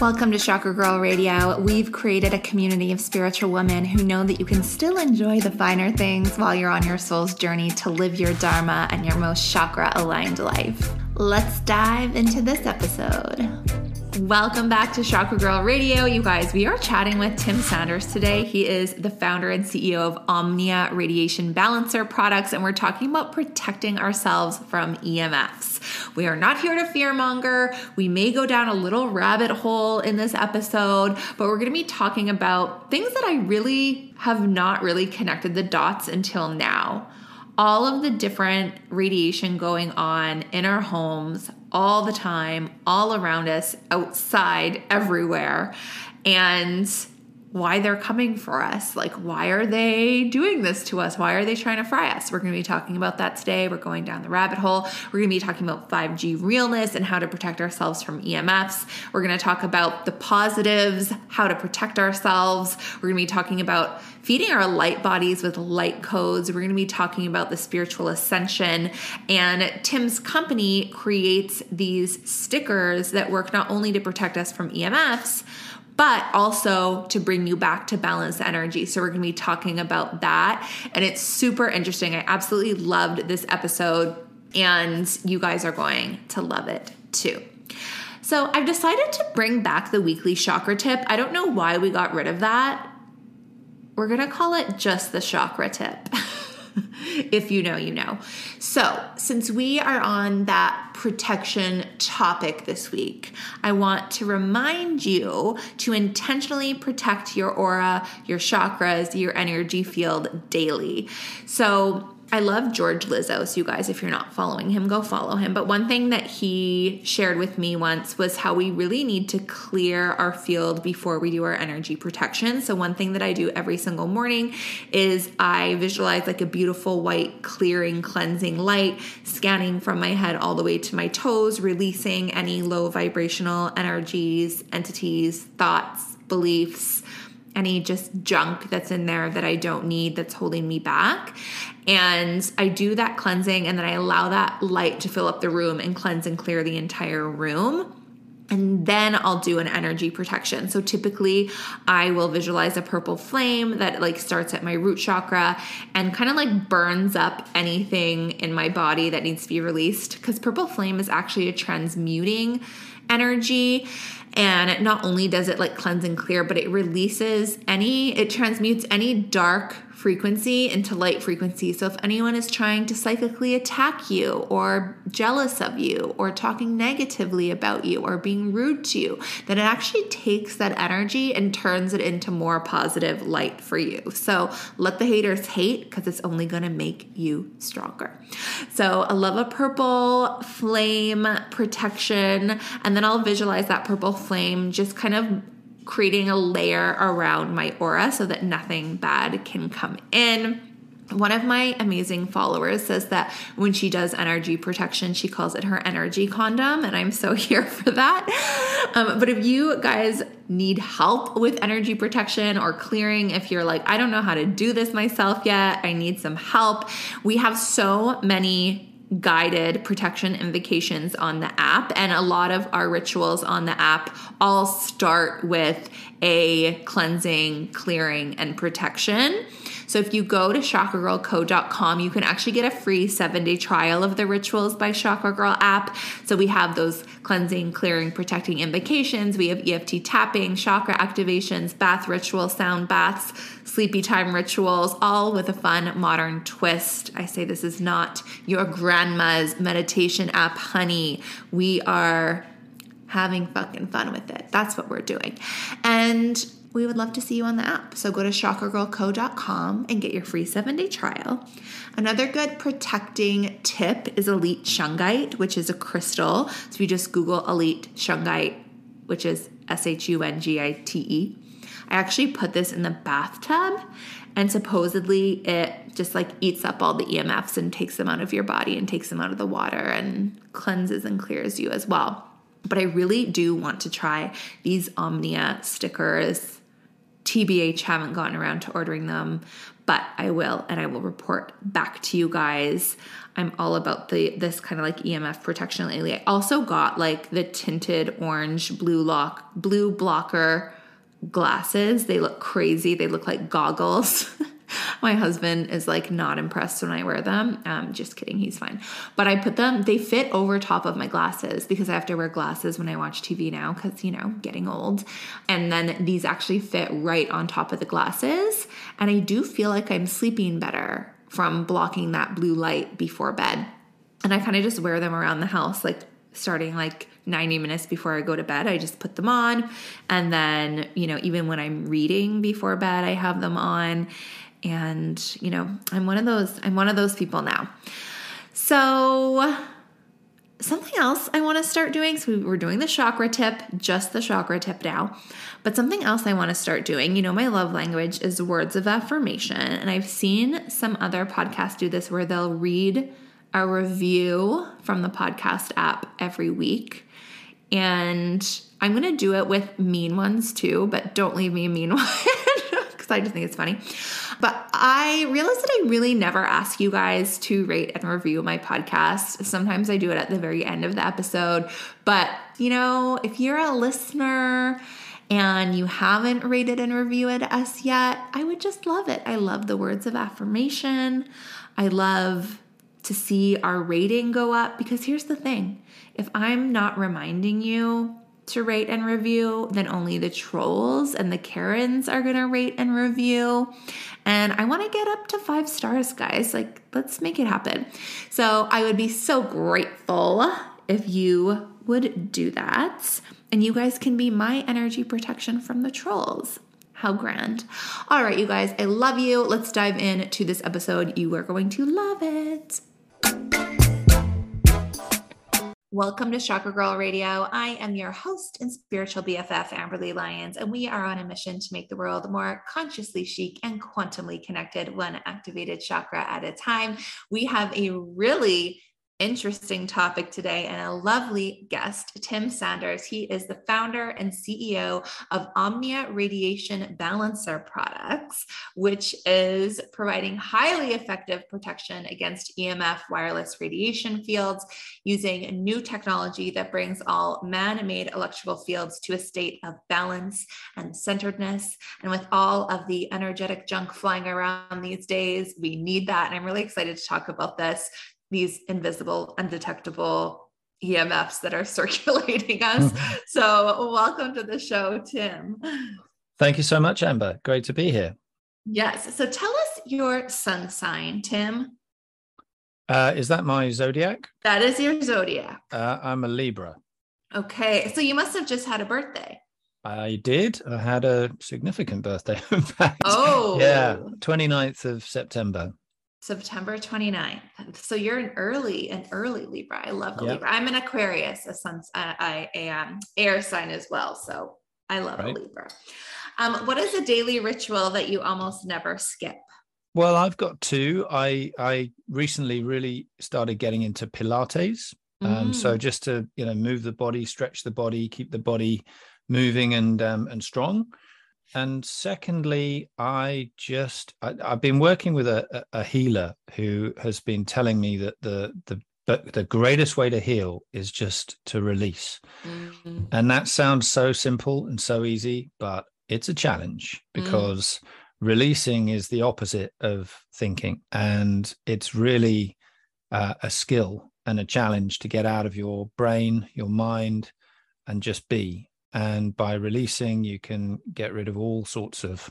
Welcome to Chakra Girl Radio. We've created a community of spiritual women who know that you can still enjoy the finer things while you're on your soul's journey to live your Dharma and your most chakra aligned life. Let's dive into this episode. Welcome back to Chakra Girl Radio. You guys, we are chatting with Tim Sanders today. He is the founder and CEO of Omnia Radiation Balancer products, and we're talking about protecting ourselves from EMFs. We are not here to fearmonger. We may go down a little rabbit hole in this episode, but we're going to be talking about things that I really have not really connected the dots until now all of the different radiation going on in our homes all the time, all around us, outside, everywhere, and why they're coming for us. Like, why are they doing this to us? Why are they trying to fry us? We're going to be talking about that today. We're going down the rabbit hole. We're going to be talking about 5G realness and how to protect ourselves from EMFs. We're going to talk about the positives, how to protect ourselves. We're going to be talking about feeding our light bodies with light codes. We're going to be talking about the spiritual ascension. And Tim's company creates these stickers that work not only to protect us from EMFs, but also to bring you back to balanced energy. So, we're going to be talking about that. And it's super interesting. I absolutely loved this episode, and you guys are going to love it too. So, I've decided to bring back the weekly chakra tip. I don't know why we got rid of that we're going to call it just the chakra tip. if you know, you know. So, since we are on that protection topic this week, I want to remind you to intentionally protect your aura, your chakras, your energy field daily. So, I love George Lizos, you guys. If you're not following him, go follow him. But one thing that he shared with me once was how we really need to clear our field before we do our energy protection. So, one thing that I do every single morning is I visualize like a beautiful white, clearing, cleansing light scanning from my head all the way to my toes, releasing any low vibrational energies, entities, thoughts, beliefs any just junk that's in there that I don't need that's holding me back. And I do that cleansing and then I allow that light to fill up the room and cleanse and clear the entire room. And then I'll do an energy protection. So typically I will visualize a purple flame that like starts at my root chakra and kind of like burns up anything in my body that needs to be released cuz purple flame is actually a transmuting energy and not only does it like cleanse and clear but it releases any it transmutes any dark frequency into light frequency. So if anyone is trying to psychically attack you or jealous of you or talking negatively about you or being rude to you, then it actually takes that energy and turns it into more positive light for you. So let the haters hate because it's only going to make you stronger. So I love a purple flame protection and then I'll visualize that purple flame just kind of creating a layer around my aura so that nothing bad can come in. One of my amazing followers says that when she does energy protection, she calls it her energy condom, and I'm so here for that. Um, but if you guys need help with energy protection or clearing, if you're like, I don't know how to do this myself yet, I need some help, we have so many guided protection invocations on the app. And a lot of our rituals on the app all start with a cleansing, clearing, and protection. So if you go to chakragirlco.com, you can actually get a free seven day trial of the Rituals by Chakra Girl app. So we have those cleansing, clearing, protecting invocations. We have EFT tapping, chakra activations, bath ritual, sound baths, sleepy time rituals, all with a fun modern twist. I say this is not your grandma's meditation app, honey. We are having fucking fun with it. That's what we're doing. And we would love to see you on the app. So go to chakragirlco.com and get your free seven day trial. Another good protecting tip is elite shungite, which is a crystal. So if you just Google elite shungite, which is S H U N G I T E, I actually put this in the bathtub and supposedly it just like eats up all the EMFs and takes them out of your body and takes them out of the water and cleanses and clears you as well. But I really do want to try these Omnia stickers TBH haven't gotten around to ordering them, but I will and I will report back to you guys. I'm all about the this kind of like EMF protection lately. I also got like the tinted orange blue lock blue blocker glasses. They look crazy. They look like goggles. My husband is like not impressed when I wear them. Um, just kidding, he's fine. But I put them, they fit over top of my glasses because I have to wear glasses when I watch TV now because, you know, getting old. And then these actually fit right on top of the glasses. And I do feel like I'm sleeping better from blocking that blue light before bed. And I kind of just wear them around the house, like starting like 90 minutes before I go to bed. I just put them on. And then, you know, even when I'm reading before bed, I have them on and you know i'm one of those i'm one of those people now. So something else i want to start doing so we we're doing the chakra tip just the chakra tip now. But something else i want to start doing you know my love language is words of affirmation. And i've seen some other podcasts do this where they'll read a review from the podcast app every week. And i'm going to do it with mean ones too but don't leave me a mean one because i just think it's funny but I realized that I really never ask you guys to rate and review my podcast. Sometimes I do it at the very end of the episode. But, you know, if you're a listener, and you haven't rated and reviewed us yet, I would just love it. I love the words of affirmation. I love to see our rating go up because here's the thing if I'm not reminding you to rate and review, then only the trolls and the Karens are to rate and review. And I want to get up to five stars, guys. Like, let's make it happen. So I would be so grateful if you would do that. And you guys can be my energy protection from the trolls. How grand. All right, you guys, I love you. Let's dive into this episode. You are going to love it. Welcome to Chakra Girl Radio. I am your host and spiritual BFF, Amberly Lyons, and we are on a mission to make the world more consciously chic and quantumly connected, one activated chakra at a time. We have a really interesting topic today and a lovely guest, Tim Sanders. He is the founder and CEO of Omnia Radiation Balancer Products, which is providing highly effective protection against EMF wireless radiation fields using new technology that brings all man made electrical fields to a state of balance and centeredness. And with all of the energetic junk flying around these days, we need that. And I'm really excited to talk about this these invisible, undetectable EMFs that are circulating us. Mm-hmm. So, welcome to the show, Tim. Thank you so much, Amber. Great to be here. Yes. So, tell us your sun sign, Tim. Uh, is that my zodiac? That is your zodiac. Uh, I'm a Libra. Okay. So, you must have just had a birthday. I did. I had a significant birthday, in fact. Oh. Yeah, 29th of September. September 29th. So you're an early, an early Libra. I love the yep. Libra. I'm an Aquarius, a sun, uh, I, a um, air sign as well. So I love right. a Libra. Um, what is a daily ritual that you almost never skip? Well, I've got two. I I recently really started getting into Pilates. Um, mm. So just to you know move the body, stretch the body, keep the body moving and um, and strong and secondly i just I, have been working with a, a healer who has been telling me that the the but the greatest way to heal is just to release mm-hmm. and that sounds so simple and so easy but it's a challenge mm. because mm. releasing is the opposite of thinking and it's really uh, a skill and a challenge to get out of your brain your mind and just be and by releasing, you can get rid of all sorts of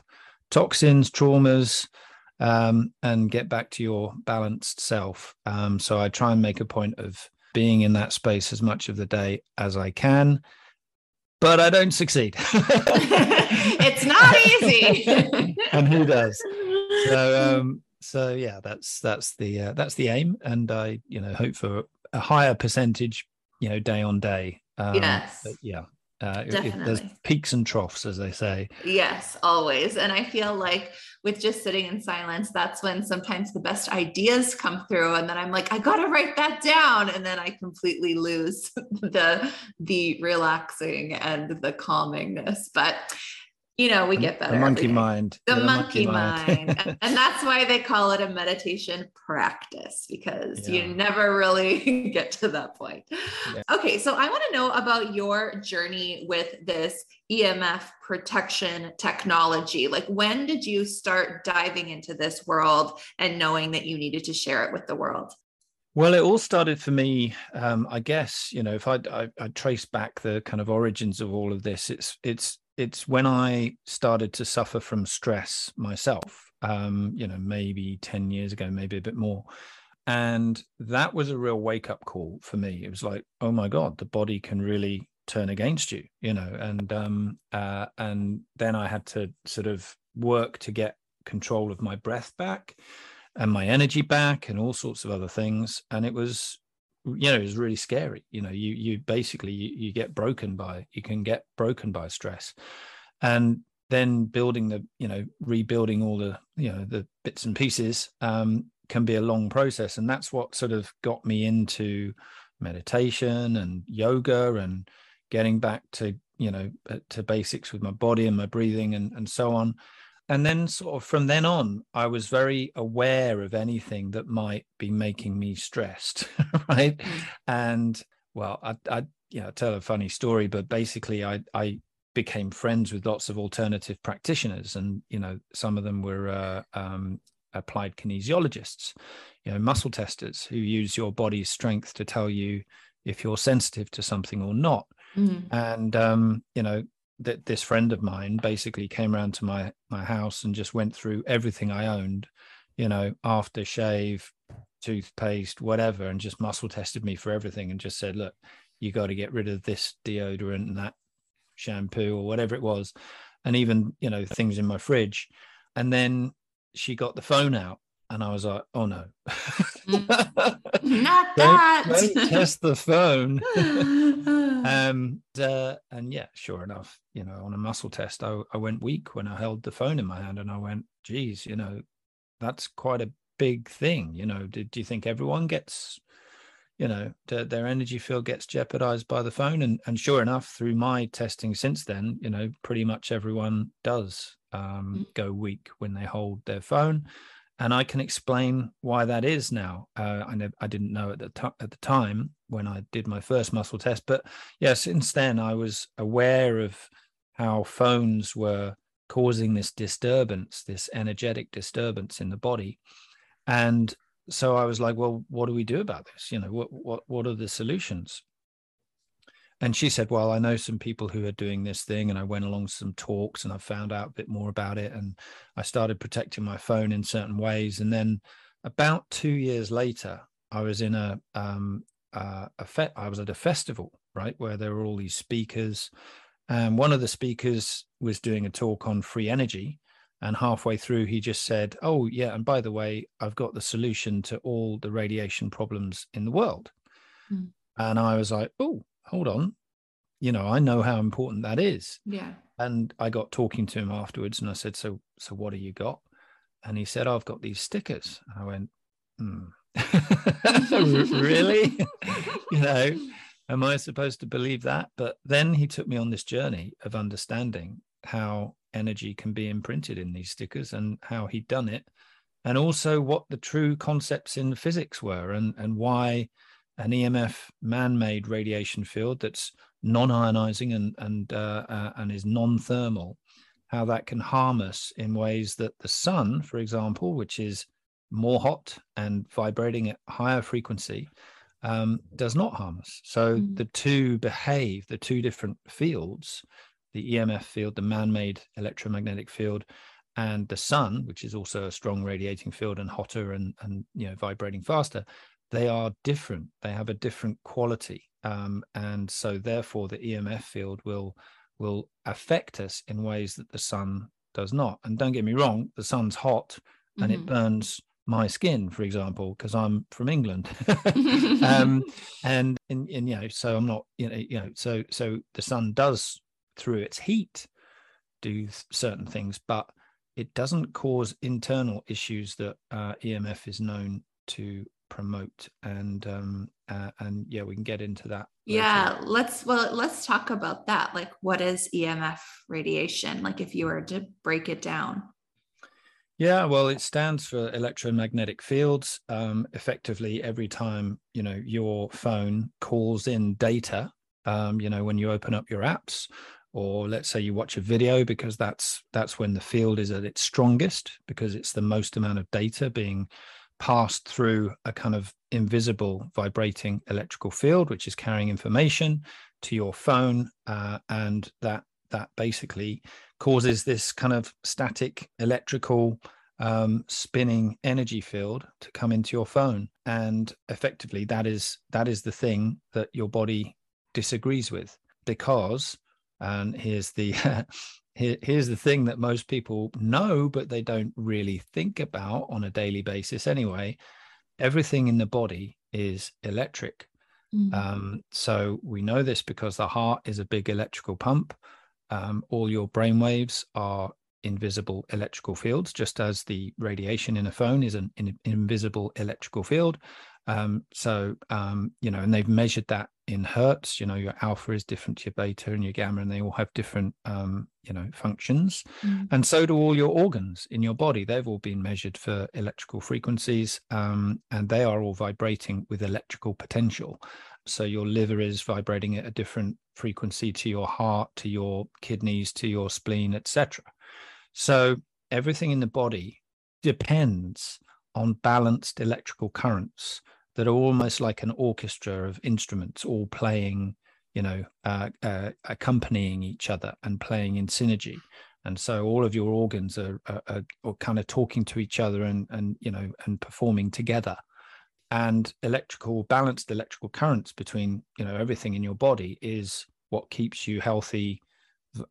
toxins, traumas, um, and get back to your balanced self. Um, so I try and make a point of being in that space as much of the day as I can, but I don't succeed. it's not easy. and who does? So, um, so yeah, that's that's the uh, that's the aim, and I you know hope for a higher percentage, you know, day on day. Um, yes. yeah, uh, Definitely. It, there's peaks and troughs, as they say. Yes, always. And I feel like with just sitting in silence, that's when sometimes the best ideas come through. And then I'm like, I gotta write that down. And then I completely lose the the relaxing and the calmingness. But you know, we get better. The monkey mind. The, monkey, monkey, mind. mind. and that's why they call it a meditation practice because yeah. you never really get to that point. Yeah. Okay, so I want to know about your journey with this EMF protection technology. Like, when did you start diving into this world and knowing that you needed to share it with the world? Well, it all started for me. Um, I guess you know, if I, I, I trace back the kind of origins of all of this, it's it's it's when I started to suffer from stress myself. Um, you know, maybe ten years ago, maybe a bit more, and that was a real wake up call for me. It was like, oh my god, the body can really turn against you, you know, and um, uh, and then I had to sort of work to get control of my breath back and my energy back and all sorts of other things and it was you know was really scary. You know you you basically you, you get broken by you can get broken by stress. And then building the you know rebuilding all the you know the bits and pieces um, can be a long process. And that's what sort of got me into meditation and yoga and getting back to you know uh, to basics with my body and my breathing and and so on and then sort of from then on i was very aware of anything that might be making me stressed right mm. and well i i you know tell a funny story but basically i i became friends with lots of alternative practitioners and you know some of them were uh, um, applied kinesiologists you know muscle testers who use your body's strength to tell you if you're sensitive to something or not mm. and um, you know that this friend of mine basically came around to my my house and just went through everything I owned, you know, aftershave, toothpaste, whatever, and just muscle tested me for everything and just said, look, you got to get rid of this deodorant and that shampoo or whatever it was, and even you know things in my fridge, and then she got the phone out and I was like, oh no. Not that. don't, don't test the phone. um, uh, and yeah, sure enough, you know, on a muscle test, I, I went weak when I held the phone in my hand and I went, geez, you know, that's quite a big thing. You know, do, do you think everyone gets, you know, their energy field gets jeopardized by the phone? And, and sure enough, through my testing since then, you know, pretty much everyone does um, mm. go weak when they hold their phone and I can explain why that is now. Uh, I, ne- I didn't know at the t- at the time when I did my first muscle test, but yeah, since then I was aware of how phones were causing this disturbance, this energetic disturbance in the body, and so I was like, well, what do we do about this? You know, what what what are the solutions? And she said well i know some people who are doing this thing and i went along to some talks and i found out a bit more about it and i started protecting my phone in certain ways. And then about two years later i was in a um uh, a fe- i was at a festival right where there were all these speakers. And one of the speakers was doing a talk on free energy. And halfway through he just said oh yeah and by the way i've got the solution to all the radiation problems in the world. Mm. and i was like oh hold on, you know, I know how important that is. Yeah. And I got talking to him afterwards and I said, So, so what do you got? And he said, I've got these stickers. I went, hmm. really? you know, am I supposed to believe that? But then he took me on this journey of understanding how energy can be imprinted in these stickers and how he'd done it and also what the true concepts in physics were and and why an EMF man-made radiation field that's non-ionizing and and uh, uh, and is non-thermal, how that can harm us in ways that the sun, for example, which is more hot and vibrating at higher frequency, um, does not harm us. So mm-hmm. the two behave, the two different fields, the EMF field, the man-made electromagnetic field, and the sun, which is also a strong radiating field and hotter and and you know vibrating faster, they are different. They have a different quality, um, and so therefore the EMF field will will affect us in ways that the sun does not. And don't get me wrong, the sun's hot and mm-hmm. it burns my skin, for example, because I'm from England, um, and in, in you know, so I'm not you know you know so so the sun does through its heat do certain things, but it doesn't cause internal issues that uh, EMF is known to promote and um, uh, and yeah we can get into that yeah later. let's well let's talk about that. Like what is emf radiation? Like if you were to break it down. Yeah well it stands for electromagnetic fields. Um, effectively every time you know your phone calls in data um, you know when you open up your apps or let's say you watch a video because that's that's when the field is at its strongest because it's the most amount of data being passed through a kind of invisible vibrating electrical field which is carrying information to your phone uh, and that that basically causes this kind of static electrical um, spinning energy field to come into your phone. And effectively that is that is the thing that your body disagrees with because and here's the here's the thing that most people know but they don't really think about on a daily basis anyway. Everything in the body is electric. Mm-hmm. um, so we know this because the heart is a big electrical pump. Um, all your brain waves are invisible electrical fields just as the radiation in a phone is an, an invisible electrical field. Um, so um, you know and they've measured that in hertz you know your alpha is different to your beta and your gamma and they all have different um, you know functions. Mm. and so do all your organs in your body. They've all been measured for electrical frequencies um, and they are all vibrating with electrical potential. So your liver is vibrating at a different frequency to your heart to your kidneys to your spleen etc so everything in the body depends on balanced electrical currents that are almost like an orchestra of instruments all playing you know uh, uh, accompanying each other and playing in synergy. And so all of your organs are, are, are, kind of talking to each other and and you know and performing together. And electrical balanced electrical currents between you know everything in your body is what keeps you healthy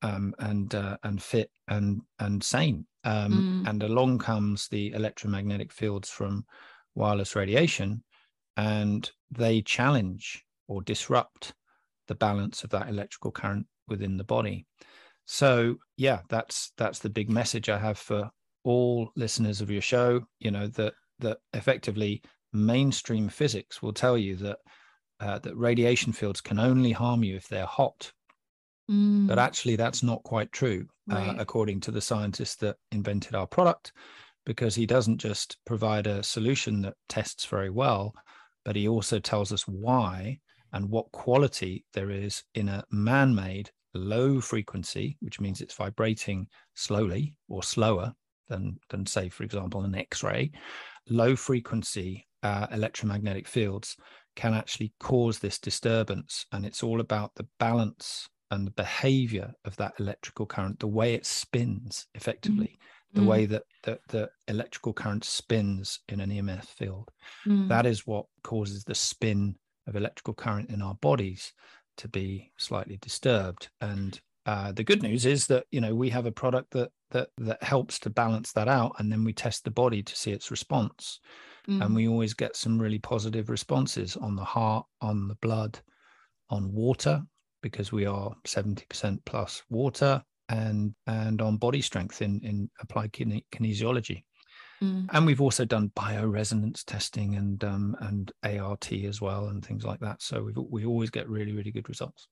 um, and uh, and fit and and sane. Um, mm. and along comes the electromagnetic fields from wireless radiation and they challenge or disrupt the balance of that electrical current within the body so yeah that's that's the big message i have for all listeners of your show you know that that effectively mainstream physics will tell you that uh, that radiation fields can only harm you if they're hot mm. but actually that's not quite true uh, right. uh, according to the scientist that invented our product because he doesn't just provide a solution that tests very well but he also tells us why and what quality there is in a man made low frequency, which means it's vibrating slowly or slower than, than say, for example, an X ray. Low frequency uh, electromagnetic fields can actually cause this disturbance. And it's all about the balance and the behavior of that electrical current, the way it spins effectively. Mm-hmm the mm. way that the, the electrical current spins in an EMF field. Mm. That is what causes the spin of electrical current in our bodies to be slightly disturbed. And uh, the good news is that you know we have a product that that that helps to balance that out, and then we test the body to see its response, mm. and we always get some really positive responses on the heart, on the blood, on water because we are 70% plus water and and on body strength in in applied kine- kinesiology. Mm. And we've also done bioresonance testing and um, and ART as well and things like that. So we we always get really really good results.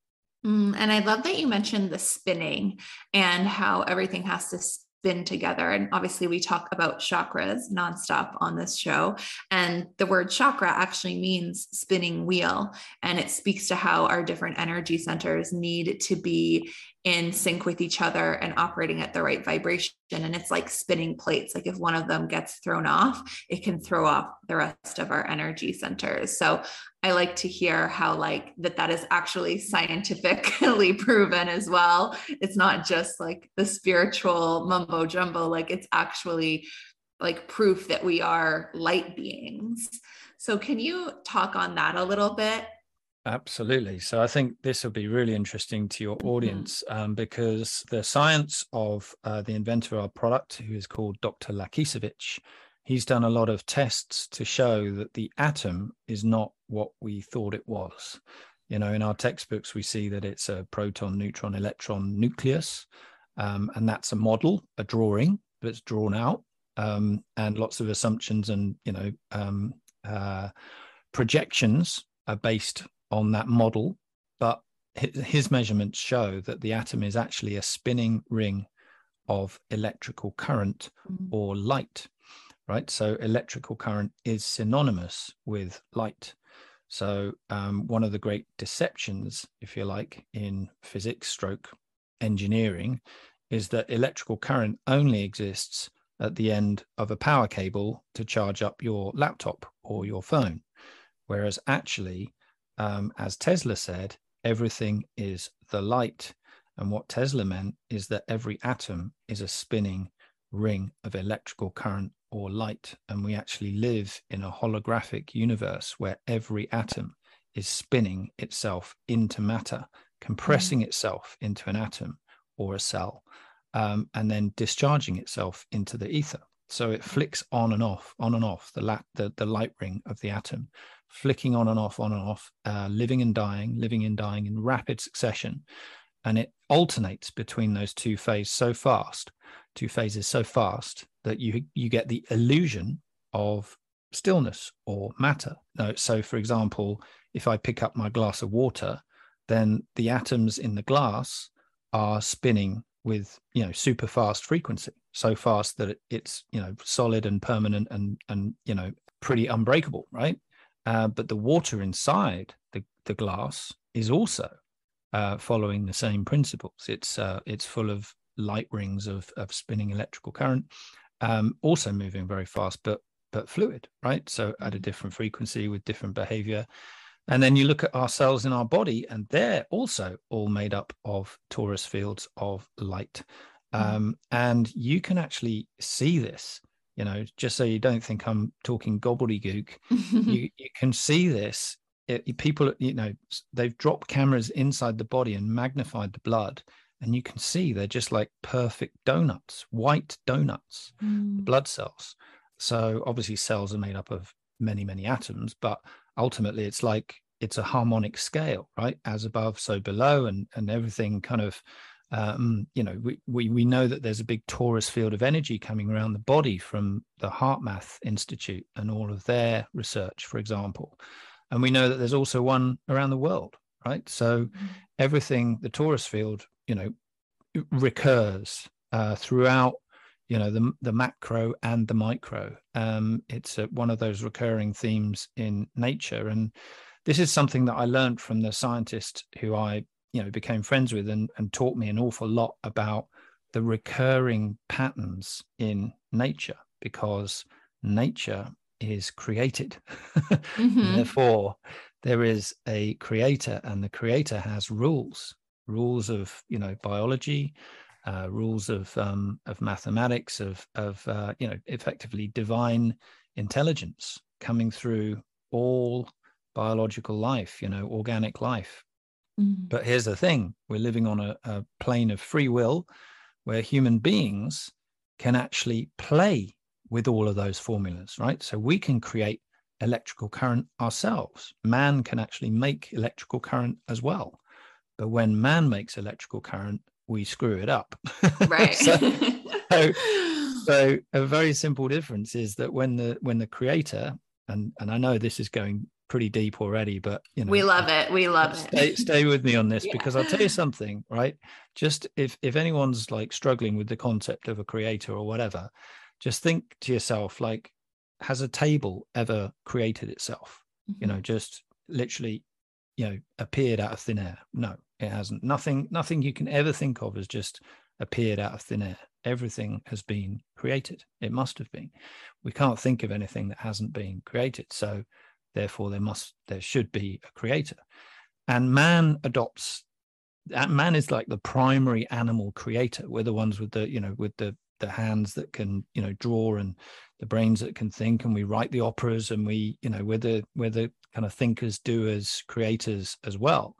Mm, and I love that you mentioned the spinning and how everything has to spin together. And obviously, we talk about chakras nonstop on this show. And the word chakra actually means spinning wheel. And it speaks to how our different energy centers need to be in sync with each other and operating at the right vibration. And it's like spinning plates. Like if one of them gets thrown off, it can throw off the rest of our energy centers. So I like to hear how like that that is actually scientifically proven as well. It's not just like the spiritual mumbo jumbo, like it's actually like proof that we are light beings. So can you talk on that a little bit? Absolutely. So I think this will be really interesting to your mm-hmm. audience mm-hmm. um, because the science of uh, the inventor of our product, who is called Dr. Lakisevich, he's done a lot of tests to show that the atom is not what we thought it was. You know, in our textbooks, we see that it's a proton, neutron, electron nucleus, um, and that's a model, a drawing that's drawn out, um, and lots of assumptions and you know um, uh, projections are based on that model, but his measurements show that the atom is actually a spinning ring of electrical current mm. or light, right? So electrical current is synonymous with light. So um, one of the great deceptions, if you like, in physics stroke engineering is that electrical current only exists at the end of a power cable to charge up your laptop or your phone. Whereas actually, um, as Tesla said, everything is the light. And what Tesla meant is that every atom is a spinning ring of electrical current or light. And we actually live in a holographic universe where every atom is spinning itself into matter, compressing mm. itself into an atom or a cell, um, and then discharging itself into the ether. So it flicks on and off, on and off the, la- the, the light ring of the atom, flicking on and off, on and off, uh, living and dying, living and dying in rapid succession. And it alternates between those two phases so fast, two phases so fast that you you get the illusion of stillness or matter. So for example, if I pick up my glass of water, then the atoms in the glass are spinning with you know super fast frequency so fast that it's you know solid and permanent and and you know pretty unbreakable right uh, but the water inside the, the glass is also uh, following the same principles. It's uh, it's full of light rings of of spinning electrical current, um, also moving very fast, but but fluid, right? So at a mm-hmm. different frequency with different behavior. And then you look at our cells in our body, and they're also all made up of torus fields of light. Mm-hmm. Um, and you can actually see this you know just so you don't think i'm talking gobbledygook you, you can see this. It, people you know they've dropped cameras inside the body and magnified the blood and you can see they're just like perfect donuts white donuts mm. blood cells. So obviously cells are made up of many many atoms but ultimately it's like it's a harmonic scale right? As above so below and and everything kind of um, you know, we, we, we know that there's a big torus field of energy coming around the body from the HeartMath Institute and all of their research, for example. And we know that there's also one around the world, right? So mm-hmm. everything, the torus field, you know, recurs uh, throughout, you know, the, the macro and the micro. Um, it's a, one of those recurring themes in nature. And this is something that I learned from the scientist who I you know became friends with and, and taught me an awful lot about the recurring patterns in nature because nature is created mm-hmm. therefore there is a creator and the creator has rules rules of you know biology uh, rules of um, of mathematics of of uh, you know effectively divine intelligence coming through all biological life you know organic life Mm. But here's the thing we're living on a, a plane of free will where human beings can actually play with all of those formulas, right? So we can create electrical current ourselves. Man can actually make electrical current as well. But when man makes electrical current, we screw it up. Right. so, so, so, a very simple difference is that when the when the creator and and I know this is going pretty deep already, but you know, we love it. We love stay, it. Stay with me on this yeah. because I'll tell you something, right? Just if if anyone's like struggling with the concept of a creator or whatever, just think to yourself, like, has a table ever created itself? Mm-hmm. You know, just literally, you know, appeared out of thin air. No, it hasn't. Nothing, nothing you can ever think of has just appeared out of thin air. Everything has been created. It must have been. We can't think of anything that hasn't been created. So therefore there must there should be a creator. And man adopts man is like the primary animal creator. We're the ones with the you know with the the hands that can you know draw and the brains that can think and we write the operas and we you know we're the we're the kind of thinkers doers creators as well.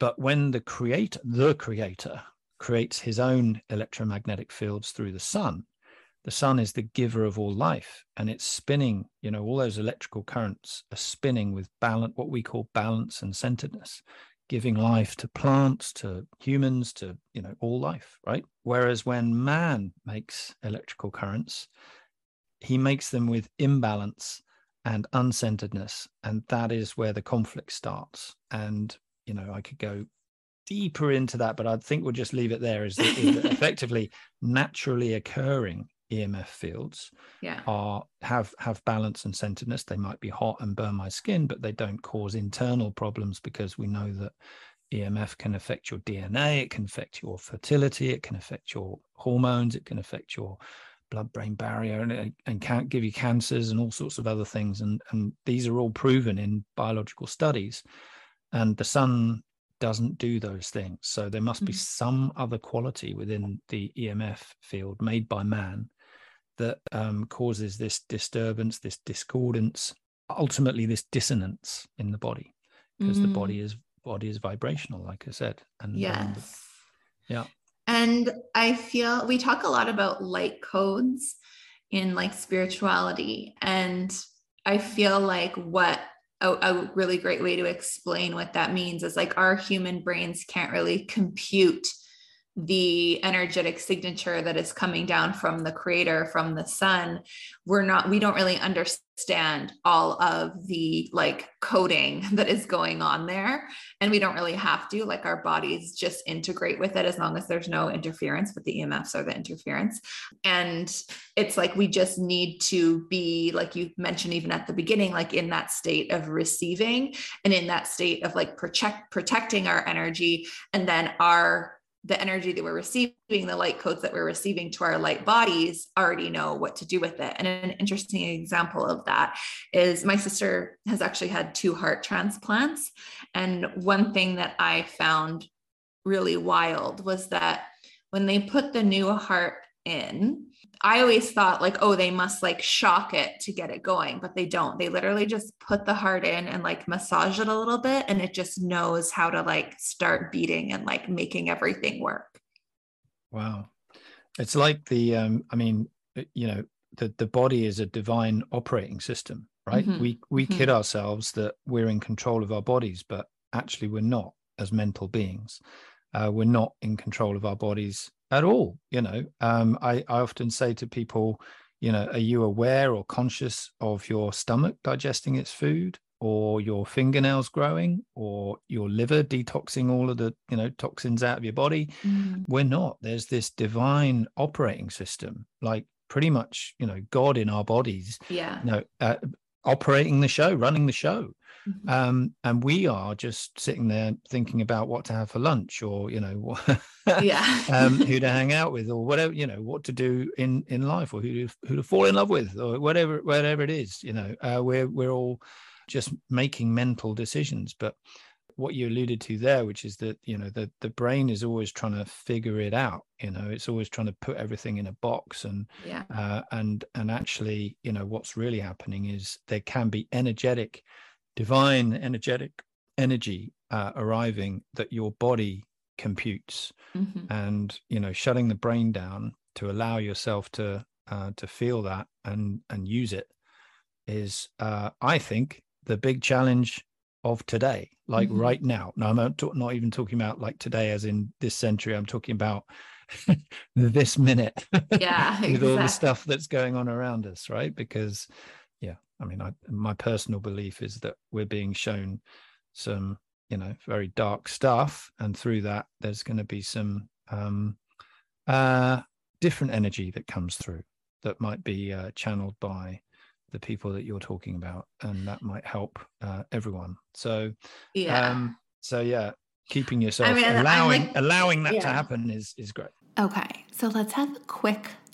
But when the creator the creator creates his own electromagnetic fields through the sun the sun is the giver of all life and it's spinning you know all those electrical currents are spinning with balance what we call balance and centeredness giving life to plants to humans to you know all life right whereas when man makes electrical currents he makes them with imbalance and uncenteredness. And that is where the conflict starts. And, you know, I could go deeper into that, but I think we'll just leave it there. Is that, is that effectively naturally occurring EMF fields yeah. are have have balance and centeredness. They might be hot and burn my skin, but they don't cause internal problems because we know that EMF can affect your DNA, it can affect your fertility, it can affect your hormones, it can affect your blood-brain barrier, and and can't give you cancers and all sorts of other things. And and these are all proven in biological studies. And the sun doesn't do those things. So there must be mm-hmm. some other quality within the EMF field made by man that um, causes this disturbance, this discordance, ultimately this dissonance in the body, because mm. the body is body is vibrational, like I said. And yes, yeah. And I feel we talk a lot about light codes in like spirituality, and I feel like what a, a, really great way to explain what that means is like our human brains can't really compute the energetic signature that is coming down from the creator from the sun we're not we don't really understand all of the like coding that is going on there. And we don't really have to like our bodies just integrate with it as long as there's no interference with the emfs or the interference. And it's like we just need to be like you mentioned even at the beginning like in that state of receiving and in that state of like protect protecting our energy. And then our the energy that we're receiving, the light codes that we're receiving to our light bodies already know what to do with it. And an interesting example of that is my sister has actually had two heart transplants. And one thing that I found really wild was that when they put the new heart in, I always thought like, oh, they must like shock it to get it going, but they don't. They literally just put the heart in and like massage it a little bit and it just knows how to like start beating and like making everything work. Wow. It's like the um I mean, uh, you know, the the body is a divine operating system, right? Mm-hmm. We we mm-hmm. kid ourselves that we're in control of our bodies, but actually we're not as mental beings. Uh, we're not in control of our bodies at all you know? Um, I, I often say to people you know are you aware or conscious of your stomach digesting its food or your fingernails growing or your liver detoxing all of the you know toxins out of your body? Mm. we're not. There's this divine operating system like pretty much you know god in our bodies yeah. you know uh, operating the show running the show Mm-hmm. Um, and we are just sitting there thinking about what to have for lunch or, you know, yeah. um, who to hang out with or whatever, you know, what to do in, in life or who to, who to fall in love with or whatever, whatever it is, you know, uh, we're, we're all just making mental decisions. But what you alluded to there, which is that, you know, the, the brain is always trying to figure it out, you know, it's always trying to put everything in a box and, yeah. uh, and, and actually, you know, what's really happening is there can be energetic divine energetic energy uh, arriving that your body computes mm-hmm. and you know shutting the brain down to allow yourself to uh, to feel that and and use it is uh, i think the big challenge of today like mm-hmm. right now now i'm not, not even talking about like today as in this century i'm talking about this minute yeah with exactly. all the stuff that's going on around us right because Yeah i mean, I, my personal belief is that we're being shown some, you know, very dark stuff, and through that, there's going to be some um, uh, different energy that comes through that might be uh, channeled by the people that you're talking about, and that might help uh, everyone. So, yeah. Um, so yeah, keeping yourself I mean, allowing like, allowing that yeah. to happen is is great. Okay, so let's have a quick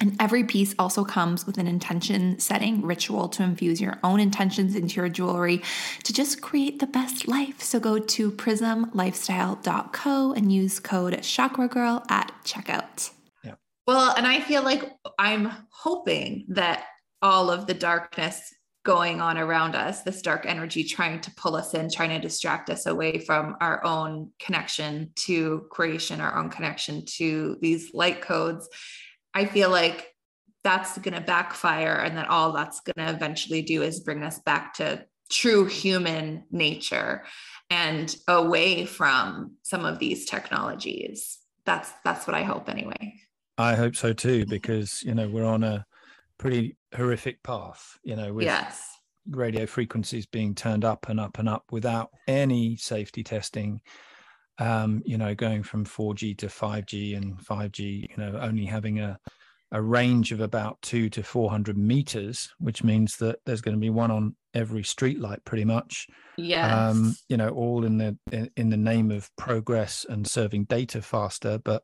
and every piece also comes with an intention setting ritual to infuse your own intentions into your jewelry to just create the best life. So go to prismlifestyle.co and use code chakragirl at checkout. Yeah. Well, and I feel like I'm hoping that all of the darkness going on around us, this dark energy trying to pull us in, trying to distract us away from our own connection to creation, our own connection to these light codes I feel like that's going to backfire and that all that's going to eventually do is bring us back to true human nature and away from some of these technologies. That's that's what i hope anyway. I hope so too because you know we're on a pretty horrific path you know with yes. radio frequencies being turned up and up and up without any safety testing um, you know, going from 4G to 5G and 5G, you know, only having a a range of about two to 400 meters, which means that there's going to be one on every street light pretty much. Yeah. Um, you know, all in the in, in the name of progress and serving data faster. But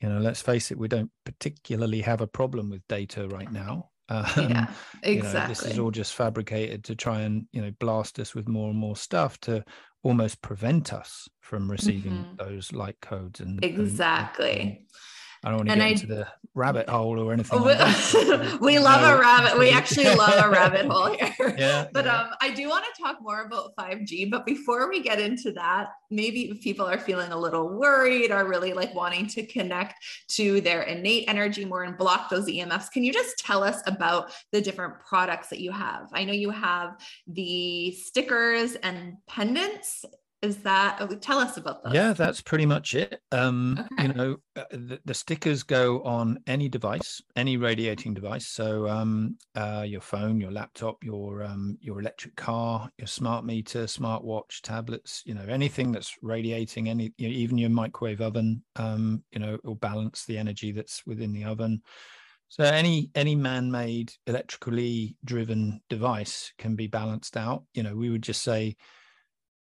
you know, let's face it, we don't particularly have a problem with data right now. Um, yeah, exactly. You know, this is all just fabricated to try and you know blast us with more and more stuff to almost prevent us from receiving mm-hmm. those light codes and exactly. And, I don't want to get I, into the rabbit hole or anything. We, like we love no. a rabbit. We actually love a rabbit hole here. Yeah. But yeah. um, I do want to talk more about 5G. But before we get into that, maybe if people are feeling a little worried or really like wanting to connect to their innate energy more and block those EMFs, can you just tell us about the different products that you have? I know you have the stickers and pendants is that oh, tell us about that. Yeah that's pretty much it. Um okay. you know uh, the, the, stickers go on any device any radiating device. So um uh your phone your laptop your um your electric car your smart meter smartwatch tablets you know anything that's radiating any you know, even your microwave oven um you know will balance the energy that's within the oven. So any any man-made electrically driven device can be balanced out. You know we would just say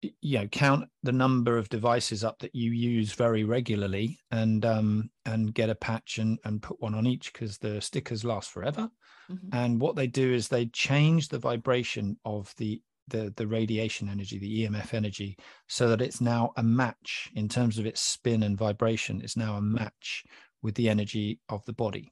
you know count the number of devices up that you use very regularly and um and get a patch and and put one on each because the stickers last forever. Mm-hmm. and what they do is they change the vibration of the the the radiation energy the emf energy so that it's now a match in terms of its spin and vibration. It's now a match with the energy of the body.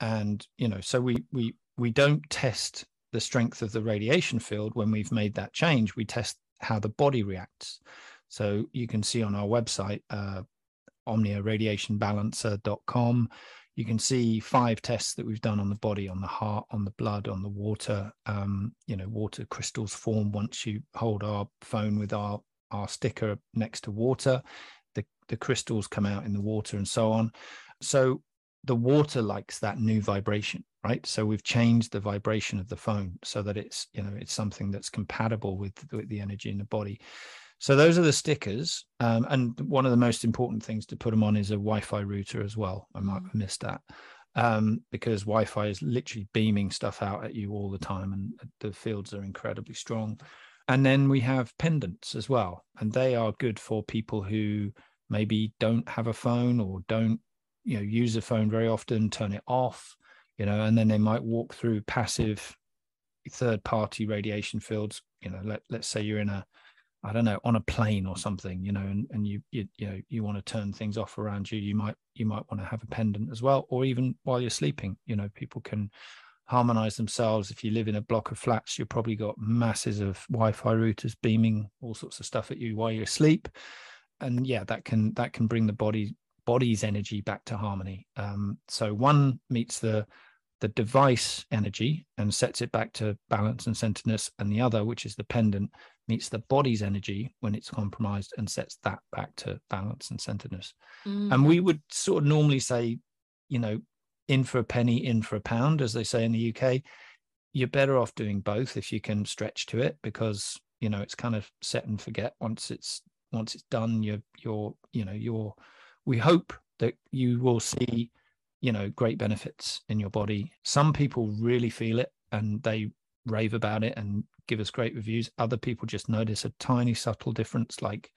And you know so we we we don't test the strength of the radiation field when we've made that change. We test how the body reacts. So you can see on our website, uh, omniaradiationbalancer.com, you can see five tests that we've done on the body, on the heart, on the blood, on the water. Um, you know, water crystals form once you hold our phone with our our sticker next to water. The the crystals come out in the water and so on. So the water likes that new vibration right? So we've changed the vibration of the phone so that it's you know it's something that's compatible with, with the energy in the body. So those are the stickers um, and one of the most important things to put them on is a wi-fi router as well. I might mm. have missed that um, because wi-fi is literally beaming stuff out at you all the time and the fields are incredibly strong. And then we have pendants as well and they are good for people who maybe don't have a phone or don't you know use a phone very often turn it off you know and then they might walk through passive third party radiation fields you know let, let's say you're in a i don't know on a plane or something you know and, and you, you you know you want to turn things off around you you might you might want to have a pendant as well or even while you're sleeping you know people can harmonize themselves if you live in a block of flats you've probably got masses of wi-fi routers beaming all sorts of stuff at you while you're asleep and yeah, that can that can bring the body body's energy back to harmony. Um, so one meets the the device energy and sets it back to balance and centeredness, and the other, which is the pendant, meets the body's energy when it's compromised and sets that back to balance and centeredness. Mm. And we would sort of normally say, you know, in for a penny, in for a pound, as they say in the UK. You're better off doing both if you can stretch to it because you know it's kind of set and forget once it's once it's done. You're you're you know you're. We hope that you will see you know great benefits in your body. Some people really feel it and they rave about it and give us great reviews. Other people just notice a tiny subtle difference, like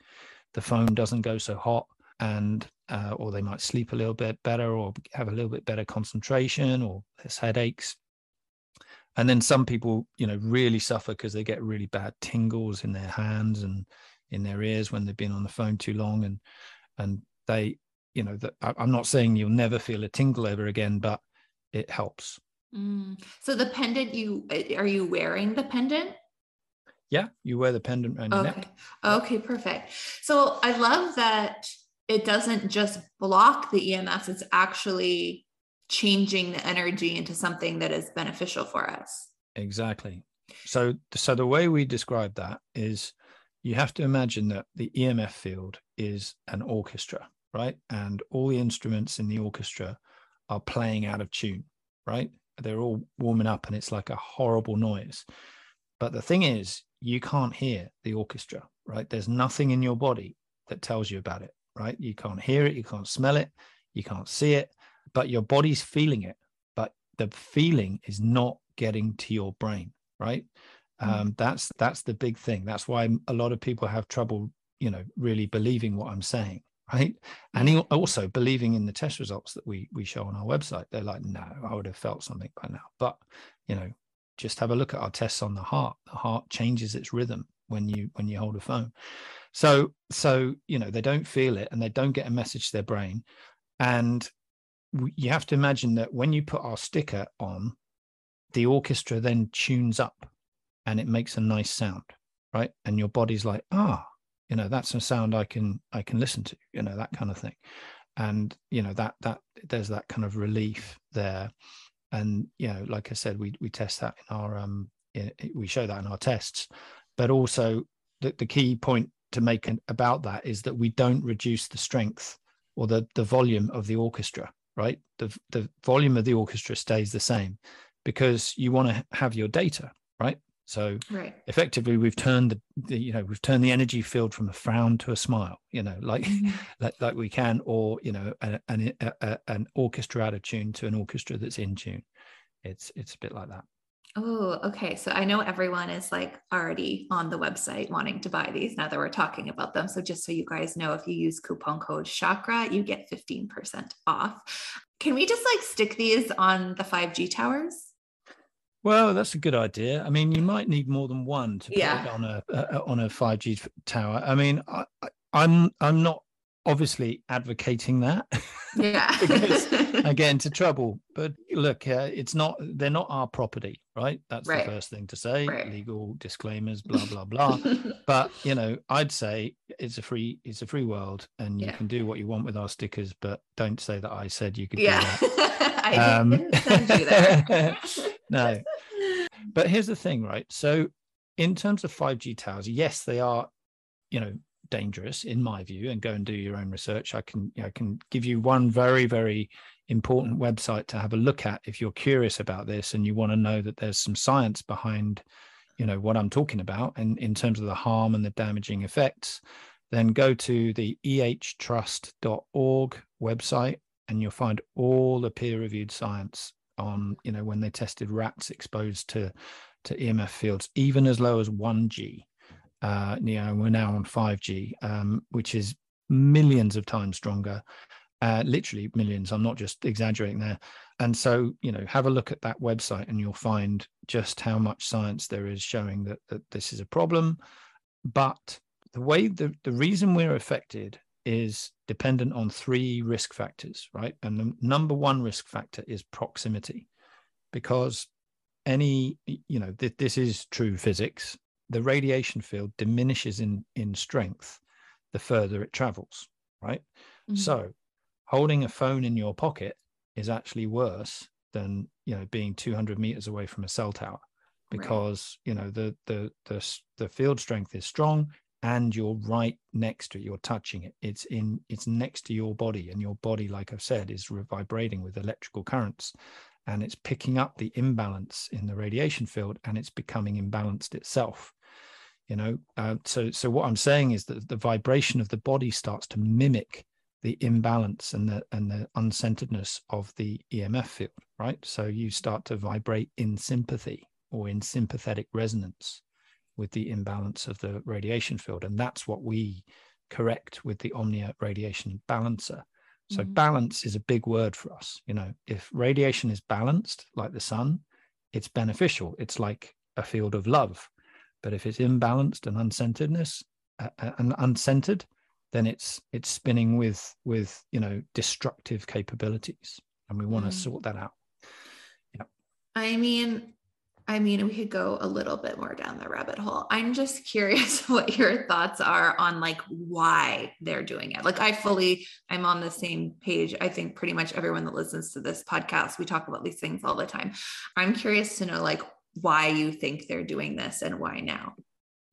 the phone doesn't go so hot and uh, or they might sleep a little bit better or have a little bit better concentration or less headaches and then some people you know really suffer because they get really bad tingles in their hands and in their ears when they've been on the phone too long and and they you know that i'm not saying you'll never feel a tingle ever again but it helps mm. so the pendant you uh, are you wearing the pendant yeah you wear the pendant around your neck okay perfect so i love that it doesn't just block the EMFs, it's actually changing the energy into something that is beneficial for us. Exactly. So so the way we describe that is you have to imagine that the EMF field is an orchestra, right? And all the instruments in the orchestra are playing out of tune, right? They're all warming up and it's like a horrible noise. But the thing is, you can't hear the orchestra, right? There's nothing in your body that tells you about it right? You can't hear it, you can't smell it, you can't see it, but your body's feeling it. But the feeling is not getting to your brain, right? Mm-hmm. Um, that's that's the big thing. That's why a lot of people have trouble, you know, really believing what I'm saying, right? And he, also believing in the test results that we we show on our website. They're like, no, I would have felt something by now. But you know, just have a look at our tests on the heart. The heart changes its rhythm when you when you hold a phone. So, so you know, they don't feel it and they don't get a message to their brain. And you have to imagine that when you put our sticker on, the orchestra then tunes up and it makes a nice sound, right? And your body's like, ah, you know, that's a sound I can I can listen to, you know, that kind of thing. And you know that that there's that kind of relief there. And you know, like I said, we we test that in our um we show that in our tests, but also the, the key point to make an, about that is that we don't reduce the strength or the the volume of the orchestra right the the volume of the orchestra stays the same because you want to have your data right so right. effectively we've turned the, the, you know we've turned the energy field from a frown to a smile you know like mm-hmm. like, like we can or you know an, an, a, an orchestra out of tune to an orchestra that's in tune it's it's a bit like that Oh, okay. So I know everyone is like already on the website wanting to buy these now that we're talking about them. So just so you guys know, if you use coupon code chakra, you get 15% off. Can we just like stick these on the 5G towers? Well, that's a good idea. I mean, you might need more than one to put yeah. it on a, a, on a 5G tower. I mean, I, I'm I'm not obviously advocating that. Yeah. because I get into trouble. But look, uh, it's not, they're not our property, right? That's right. the first thing to say. Right. Legal disclaimers, blah, blah, blah. but, you know, I'd say it's a free, it's a free world and you yeah. can do what you want with our stickers, but don't say that I said you could yeah. do that. I um, didn't send you there. No. But here's the thing, right? So in terms of 5G towers, yes, they are, you know, dangerous in my view and go and do your own research i can i can give you one very very important website to have a look at if you're curious about this and you want to know that there's some science behind you know what i'm talking about and in terms of the harm and the damaging effects then go to the ehtrust.org website and you'll find all the peer reviewed science on you know when they tested rats exposed to to emf fields even as low as 1g uh, you know, we're now on 5G, um, which is millions of times stronger, uh, literally millions. I'm not just exaggerating there. And so, you know, have a look at that website and you'll find just how much science there is showing that, that this is a problem. But the way the, the reason we're affected is dependent on three risk factors, right? And the number one risk factor is proximity, because any, you know, th- this is true physics the radiation field diminishes in in strength the further it travels, right? Mhm. So holding a phone in your pocket is actually worse than you know being 200 meters away from a cell tower Right. because you know the the the the field strength is strong and you're right next to it you're touching it. It's in it's next to your body and your body like i've said is vibrating with electrical currents and it's picking up the imbalance in the radiation field and it's becoming imbalanced itself. You know uh, so so what i'm saying is that the vibration of the body starts to mimic the imbalance and the and the uncenteredness of the emf field right? So you start to vibrate in sympathy or in sympathetic resonance with the imbalance of the radiation field and that's what we correct with the omnia radiation balancer so Mhm. balance is a big word for us you know if radiation is balanced like the sun it's beneficial it's like a field of love but if it's imbalanced and uncenteredness uh, uh, and uncentered then it's it's spinning with with you know destructive capabilities and we want to Mm. sort that out Yeah. I mean, I mean, we could go a little bit more down the rabbit hole. I'm just curious what your thoughts are on like why they're doing it. Like I fully I'm on the same page. I think pretty much everyone that listens to this podcast, we talk about these things all the time. I'm curious to know like why you think they're doing this and why now.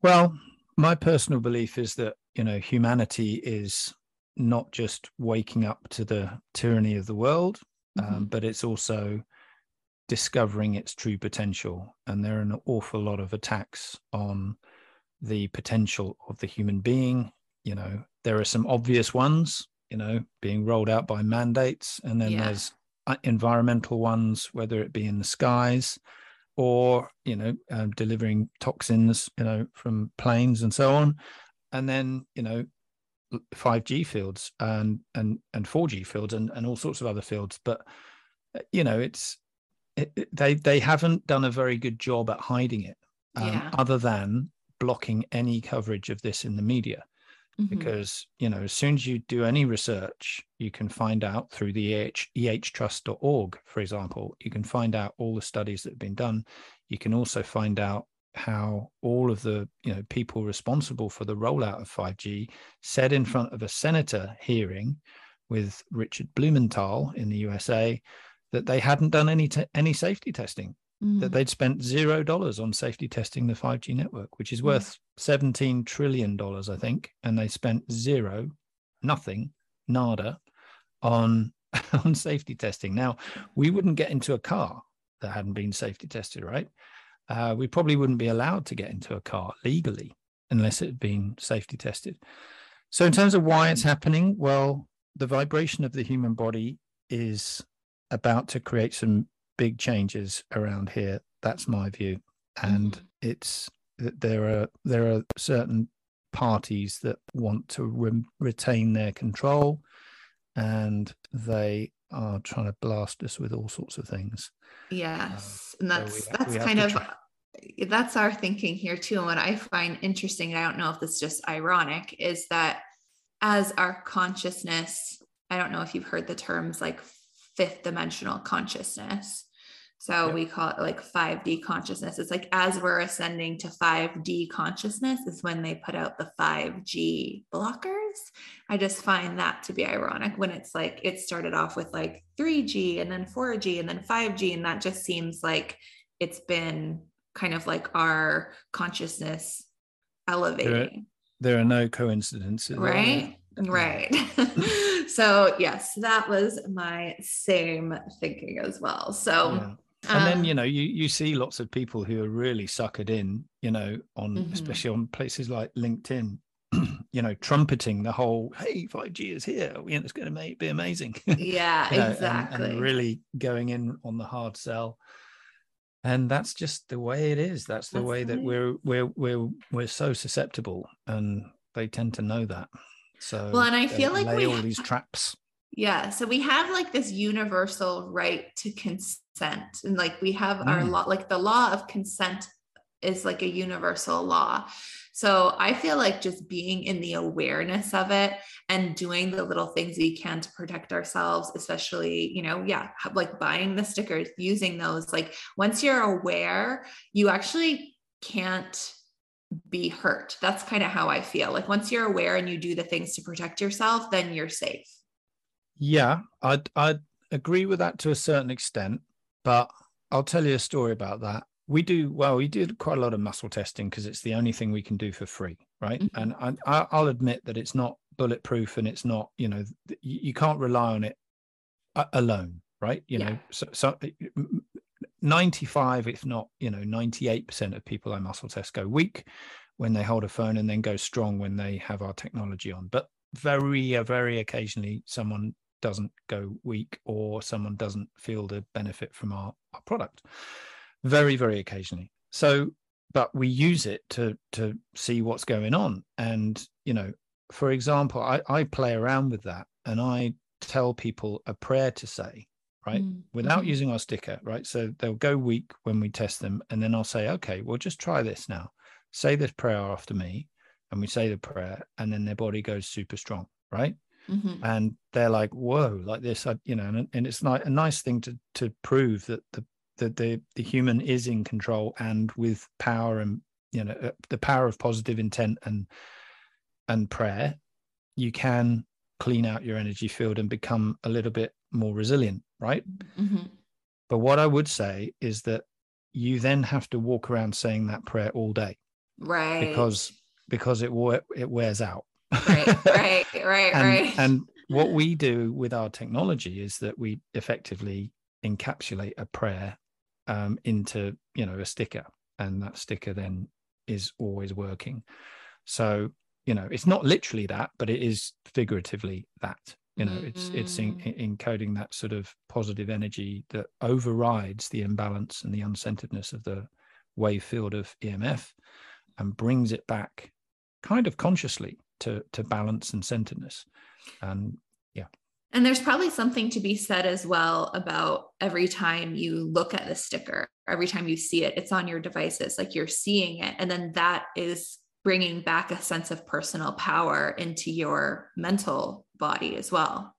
Well, my personal belief is that, you know, humanity is not just waking up to the tyranny of the world, um, Mhm. but it's also discovering its true potential. And there are an awful lot of attacks on the potential of the human being. You know, there are some obvious ones, you know, being rolled out by mandates, and then Yeah. there's uh, environmental ones, whether it be in the skies or you know um, delivering toxins you know from planes and so on and then you know 5g fields and and and 4g fields and, and all sorts of other fields but uh, you know it's it, they they haven't done a very good job at hiding it um, Yeah. other than blocking any coverage of this in the media Mhm. because you know as soon as you do any research you can find out through the eh, ehtrust.org for example you can find out all the studies that have been done you can also find out how all of the you know people responsible for the rollout of 5g said in front of a senator hearing with richard blumenthal in the usa that they hadn't done any te- any safety testing that Mhm. they'd spent zero dollars on safety testing the 5G network, which is Mm. worth 17 trillion dollars, I think, and they spent zero, nothing, nada, on on safety testing. Now, we wouldn't get into a car that hadn't been safety tested, right? Uh, we probably wouldn't be allowed to get into a car legally unless it had been safety tested. So, in terms of why it's happening, well, the vibration of the human body is about to create some big changes around here. That's my view, and Mhm. it's that there are there are certain parties that want to re- retain their control, and they are trying to blast us with all sorts of things. Yes, and so that's we that's we kind of try- that's our thinking here too. And what I find interesting, I don't know if this is just ironic, is that as our consciousness, I don't know if you've heard the terms like fifth dimensional consciousness. So Yep. we call it like 5D consciousness. It's like as we're ascending to 5D consciousness is when they put out the 5G blockers. I just find that to be ironic when it's like it started off with like 3G and then 4G and then 5G. And that just seems like it's been kind of like our consciousness elevating. There are no coincidences. Right? Right. so, yes, that was my same thinking as well. So, Yeah. and then um, you know you you see lots of people who are really suckered in you know on Mhm. especially on places like linkedin you know trumpeting the whole hey 5g is here you know, it's going to be amazing yeah, you know, and- exactly. and, really going in on the hard sell and that's just the way it is that's the That's way that we're we're we're we're so susceptible and they tend to know that so Well, and I feel like we all these traps Yeah. So we have like this universal right to consent. And like we have our Mm. law, like the law of consent is like a universal law. So I feel like just being in the awareness of it and doing the little things we can to protect ourselves, especially, you know, yeah, like buying the stickers, using those. Like once you're aware, you actually can't be hurt. That's kind of how I feel. Like once you're aware and you do the things to protect yourself, then you're safe. Yeah, I'd I'd agree with that to a certain extent, but I'll tell you a story about that. We do well. We did quite a lot of muscle testing because it's the only thing we can do for free, right? Mm-hmm. And I, I'll admit that it's not bulletproof and it's not, you know, you can't rely on it alone, right? You yeah. know, so, so 95, if not, you know, 98% of people I muscle test go weak when they hold a phone and then go strong when they have our technology on. But very, uh, very occasionally someone doesn't go weak or someone doesn't feel the benefit from our, our product. Very, very occasionally. So, but we use it to to see what's going on. And, you know, for example, I, I play around with that and I tell people a prayer to say right mm. without mm-hmm. using our sticker right so they'll go weak when we test them and then i'll say okay well just try this now say this prayer after me and we say the prayer and then their body goes super strong right mm-hmm. and they're like whoa like this I, you know and, and it's like a nice thing to to prove that the that the the human is in control and with power and you know uh, the power of positive intent and and prayer you can clean out your energy field and become a little bit more resilient, right? Mm-hmm. But what I would say is that you then have to walk around saying that prayer all day, right? Because because it it wears out. right, right, right, and, right. And what we do with our technology is that we effectively encapsulate a prayer um, into you know a sticker, and that sticker then is always working. So you know it's not literally that but it is figuratively that you know mm-hmm. it's it's in, mm. in, encoding that sort of positive energy that overrides the imbalance and the uncenteredness of the wave field of emf and brings it back kind of consciously to to balance and centeredness and yeah and there's probably something to be said as well about every time you look at the sticker every time you see it it's on your devices like you're seeing it and then that is bringing back a sense of personal power into your mental body as well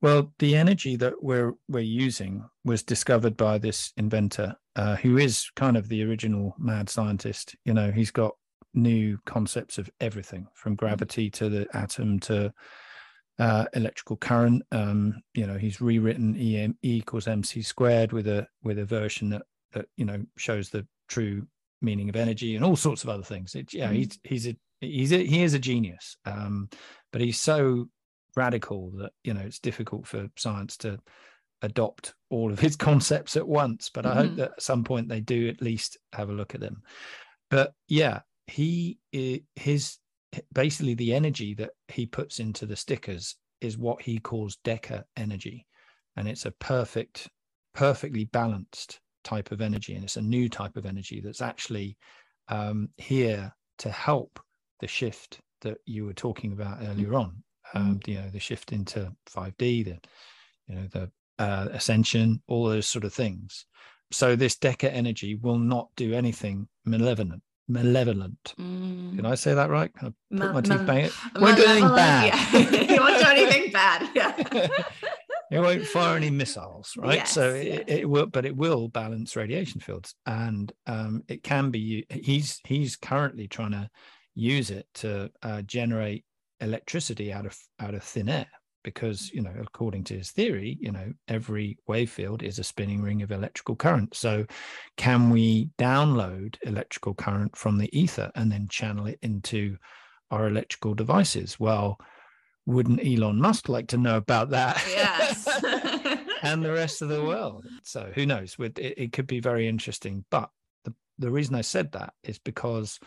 well the energy that we're we're using was discovered by this inventor uh, who is kind of the original mad scientist you know he's got new concepts of everything from mm-hmm. gravity to the atom to uh, electrical current um, you know he's rewritten em e equals mc squared with a with a version that that you know shows the true meaning of energy and all sorts of other things. It, yeah, mm. he's he's a he's a, he is a genius, um, but he's so radical that you know it's difficult for science to adopt all of his concepts at once. But I hope mm-hmm. that at some point they do at least have a look at them. But yeah, he his basically the energy that he puts into the stickers is what he calls Deca energy, and it's a perfect, perfectly balanced type of energy and it's a new type of energy that's actually um, here to help the shift that you were talking about mm-hmm. earlier on um, you know the shift into 5d the you know the uh, ascension all those sort of things so this deca energy will not do anything malevolent malevolent mm. can i say that right can i put my teeth back won't do anything bad yeah. you won't do anything bad yeah it won't fire any missiles, right? Yes, so it, yes. it, will, but it will balance radiation fields, and um, it can be. He's he's currently trying to use it to uh, generate electricity out of out of thin air because you know according to his theory you know every wave field is a spinning ring of electrical current so can we download electrical current from the ether and then channel it into our electrical devices well wouldn't Elon Musk like to know about that? Yes. and the rest of the world. So who knows? It, it could be very interesting. But the, the reason I said that is because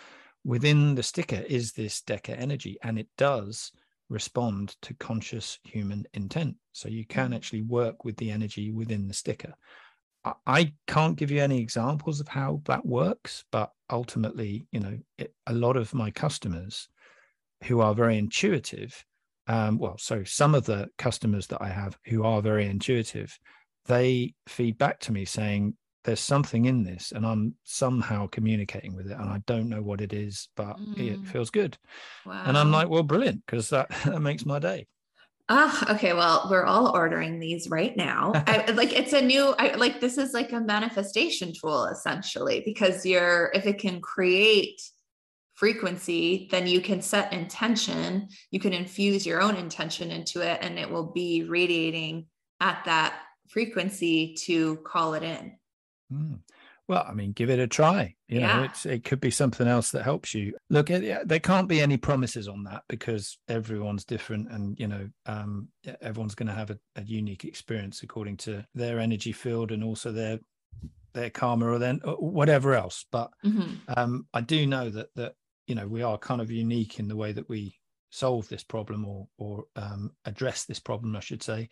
within the sticker is this Deca energy, and it does respond to conscious human intent. So you can mm. actually work with the energy within the sticker. I can't give you any examples of how that works, but ultimately, you know, it, a lot of my customers who are very intuitive um, well, so some of the customers that I have who are very intuitive, they feed back to me saying, there's something in this and I'm somehow communicating with it and I don't know what it is, but mm. it feels good. Wow. And I'm like, well, brilliant, because that, that makes my day. Ah, okay. Well, we're all ordering these right now. I, like it's a new, I, like this is like a manifestation tool essentially, because you're, if it can create frequency, then you can set intention, you can infuse your own intention into it, and it will be radiating at that frequency to call it in. Mm. Well, I mean, give it a try. You yeah. know, it's it could be something else that helps you. Look, it, there can't be any promises on that because everyone's different, and you know, um, everyone's going to have a, a, unique experience according to their energy field and also their their karma or then whatever else. But mm-hmm. um, I do know that that you know we are kind of unique in the way that we solve this problem or or um, address this problem, I should say,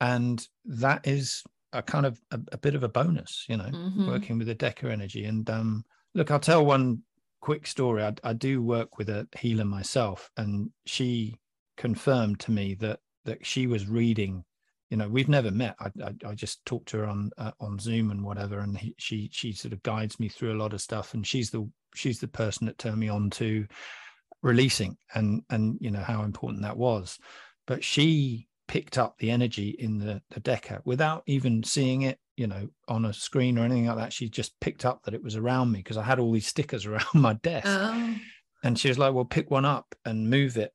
and that is a kind of a, a bit of a bonus, you know, mm-hmm. working with the Deca energy. And um, look, I'll tell one quick story. I, I do work with a healer myself, and she confirmed to me that that she was reading. You know, we've never met. I I, I just talked to her on uh, on Zoom and whatever, and he, she she sort of guides me through a lot of stuff. And she's the she's the person that turned me on to releasing and and you know how important that was. But she picked up the energy in the, the Deca without even seeing it, you know, on a screen or anything like that. She just picked up that it was around me because I had all these stickers around my desk. Oh. And she was like, well, pick one up and move it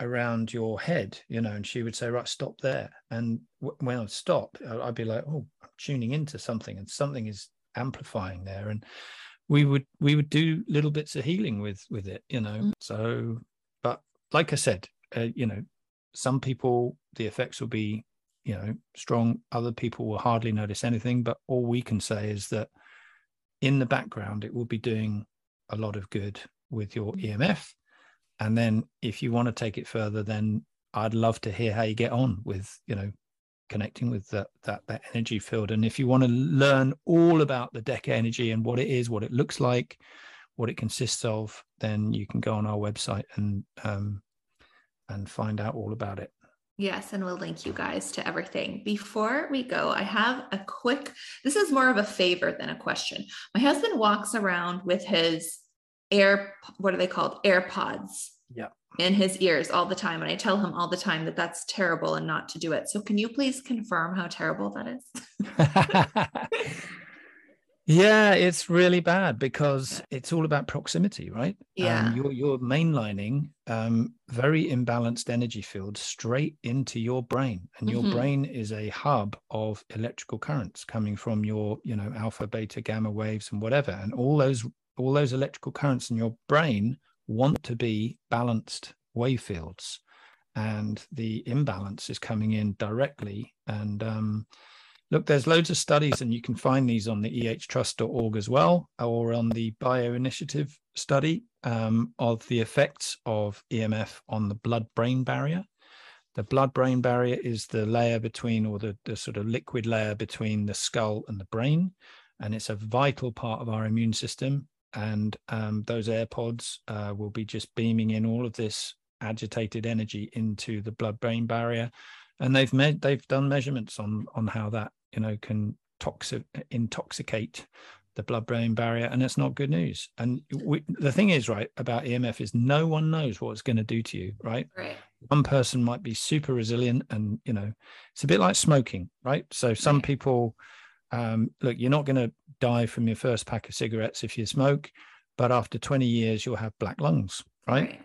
around your head, you know, and she would say, right, stop there. And w- when I'd stop, I'd be like, oh, I'm tuning into something and something is amplifying there. And we would, we would do little bits of healing with, with it, you know? Mm. So, but like I said, uh, you know, some people the effects will be you know strong other people will hardly notice anything but all we can say is that in the background it will be doing a lot of good with your mm. emf and then if you want to take it further then i'd love to hear how you get on with you know connecting with that that that energy field and if you want to learn all about the Deca energy and what it is what it looks like what it consists of then you can go on our website and um, and find out all about it. Yes, and we'll link you guys to everything. Before we go, I have a quick, this is more of a favor than a question. My husband walks around with his air, what are they called? AirPods. Yeah. In his ears all the time. And I tell him all the time that that's terrible and not to do it. So can you please confirm how terrible that is? Yeah, it's really bad because it's all about proximity, right? Yeah. Um, you're you're mainlining um, very imbalanced energy fields straight into your brain, and your mm-hmm. brain is a hub of electrical currents coming from your, you know, alpha, beta, gamma waves, and whatever, and all those all those electrical currents in your brain want to be balanced wave fields, and the imbalance is coming in directly, and um, Look, there's loads of studies, and you can find these on the ehtrust.org as well, or on the Bio Initiative study um, of the effects of EMF on the blood brain barrier. The blood brain barrier is the layer between, or the, the sort of liquid layer between the skull and the brain. And it's a vital part of our immune system. And um, those AirPods uh, will be just beaming in all of this agitated energy into the blood brain barrier and they've made they've done measurements on on how that you know can toxic intoxicate the blood brain barrier and it's not good news. And we, the thing is right about emf is no one knows what it's going to do to you right? Right. One person might be super resilient and you know it's a bit like smoking right? So some right. people um, look you're not going to die from your first pack of cigarettes if you smoke but after 20 years you'll have black lungs right, right.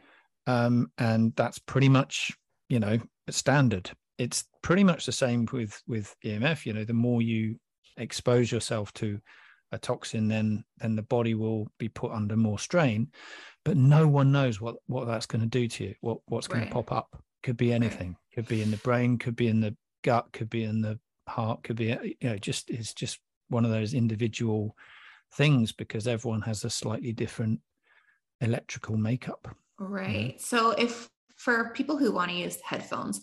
Um, and that's pretty much you know standard it's pretty much the same with with EMF. You know, the more you expose yourself to a toxin, then then the body will be put under more strain. But no one knows what what that's going to do to you. What what's going right. to pop up? Could be anything. Could be in the brain. Could be in the gut. Could be in the heart. Could be you know just it's just one of those individual things because everyone has a slightly different electrical makeup. Right. You? So if for people who want to use headphones,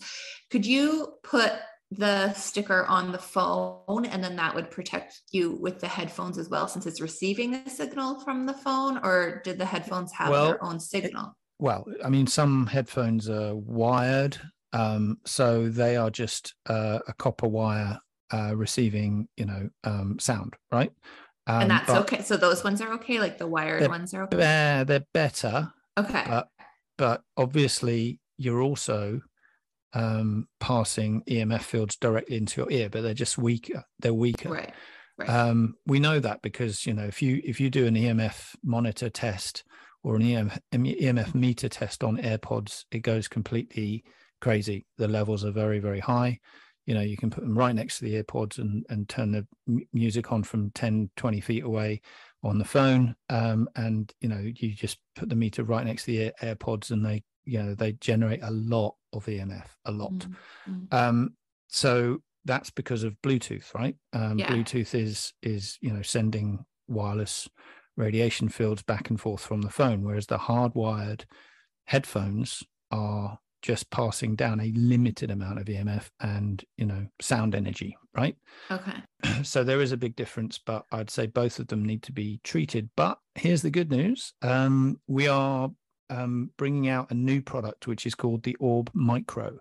could you put the sticker on the phone and then that would protect you with the headphones as well since it's receiving a signal from the phone or did the headphones have well, their own signal? Well i mean some headphones are wired um, so they are just uh, a copper wire uh, receiving you know um, sound right? Um, and that's okay so those ones are okay like the wired ones are okay? they're, they're better okay. but but obviously you're also um, passing EMF fields directly into your ear, but they're just weaker. They're weaker. Right. Right. Um, we know that because you know if you if you do an EMF monitor test or an EMF, EMF meter test on AirPods, it goes completely crazy. The levels are very, very high. You know, you can put them right next to the AirPods and, and turn the music on from 10, 20 feet away on the phone. Um, and, you know, you just put the meter right next to the AirPods and they, you know, they generate a lot of EMF, a lot. Mm-hmm. Um, so that's because of Bluetooth, right? Um, yeah. Bluetooth is, is, you know, sending wireless radiation fields back and forth from the phone, whereas the hardwired headphones are just passing down a limited amount of EMF and you know sound energy, right? Okay. So there is a big difference, but I'd say both of them need to be treated. But here's the good news: um, we are um, bringing out a new product which is called the Orb Micro.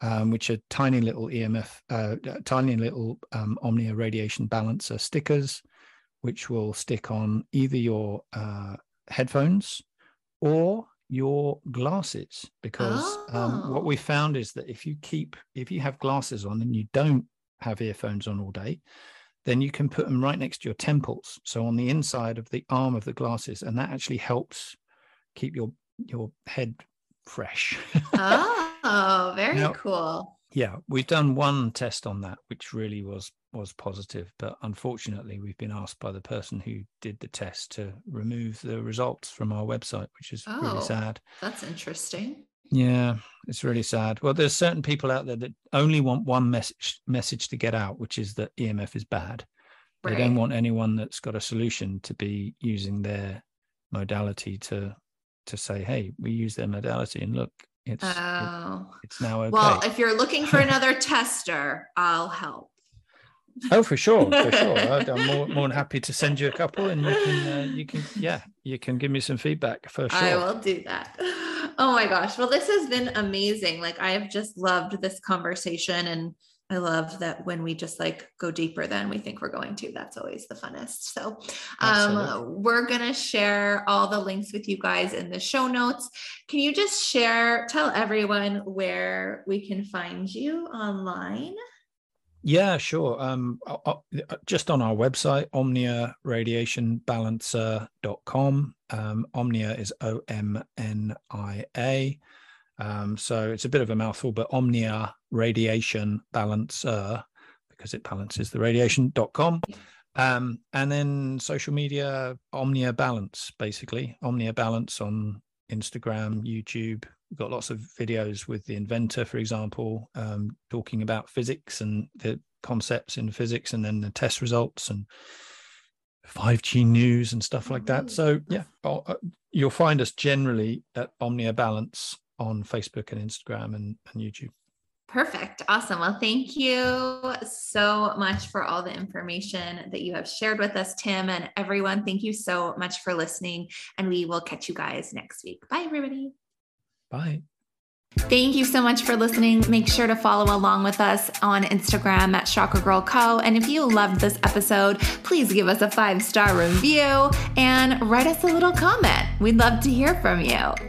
Um, which are tiny little EMF, uh, tiny little um, Omnia radiation balancer stickers which will stick on either your uh, headphones or your glasses because oh. um, what we oh. found is that if you keep if you have glasses on and you don't have earphones on all day then you can put them right next to your temples so on the inside of the arm of the glasses and that actually helps keep your your head fresh oh very now, cool yeah we've done one test on that which really was was positive, but unfortunately, we've been asked by the person who did the test to remove the results from our website, which is oh, really sad. That's interesting. Yeah, it's really sad. Well, there's certain people out there that only want one message message to get out, which is that EMF is bad. Right. They don't want anyone that's got a solution to be using their modality to to say, "Hey, we use their modality, and look, it's oh. it, it's now okay." Well, if you're looking for another tester, I'll help. Oh, for sure, for sure. I'm more, more than happy to send you a couple, and you can, uh, you can, yeah, you can give me some feedback for sure. I will do that. Oh my gosh! Well, this has been amazing. Like I have just loved this conversation, and I love that when we just like go deeper than we think we're going to. That's always the funnest. So, um, we're gonna share all the links with you guys in the show notes. Can you just share, tell everyone where we can find you online? Yeah, sure. Um, uh, just on our website, omniaradiationbalancer.com. Um, Omnia is O M N I A. Um, so it's a bit of a mouthful, but Omnia Radiation Balancer, because it balances the radiation.com. Um, and then social media, Omnia Balance, basically. Omnia Balance on Instagram, YouTube, We've got lots of videos with the inventor, for example, um, talking about physics and the concepts in physics, and then the test results and 5G news and stuff like that. So yeah, uh, you'll find us generally at Omnia Balance on Facebook and Instagram and, and YouTube. Perfect. Awesome. Well, thank you so much for all the information that you have shared with us, Tim, and everyone. Thank you so much for listening. And we will catch you guys next week. Bye, everybody. Bye. Thank you so much for listening. Make sure to follow along with us on Instagram at Chakra Girl Co. And if you loved this episode, please give us a five star review and write us a little comment. We'd love to hear from you.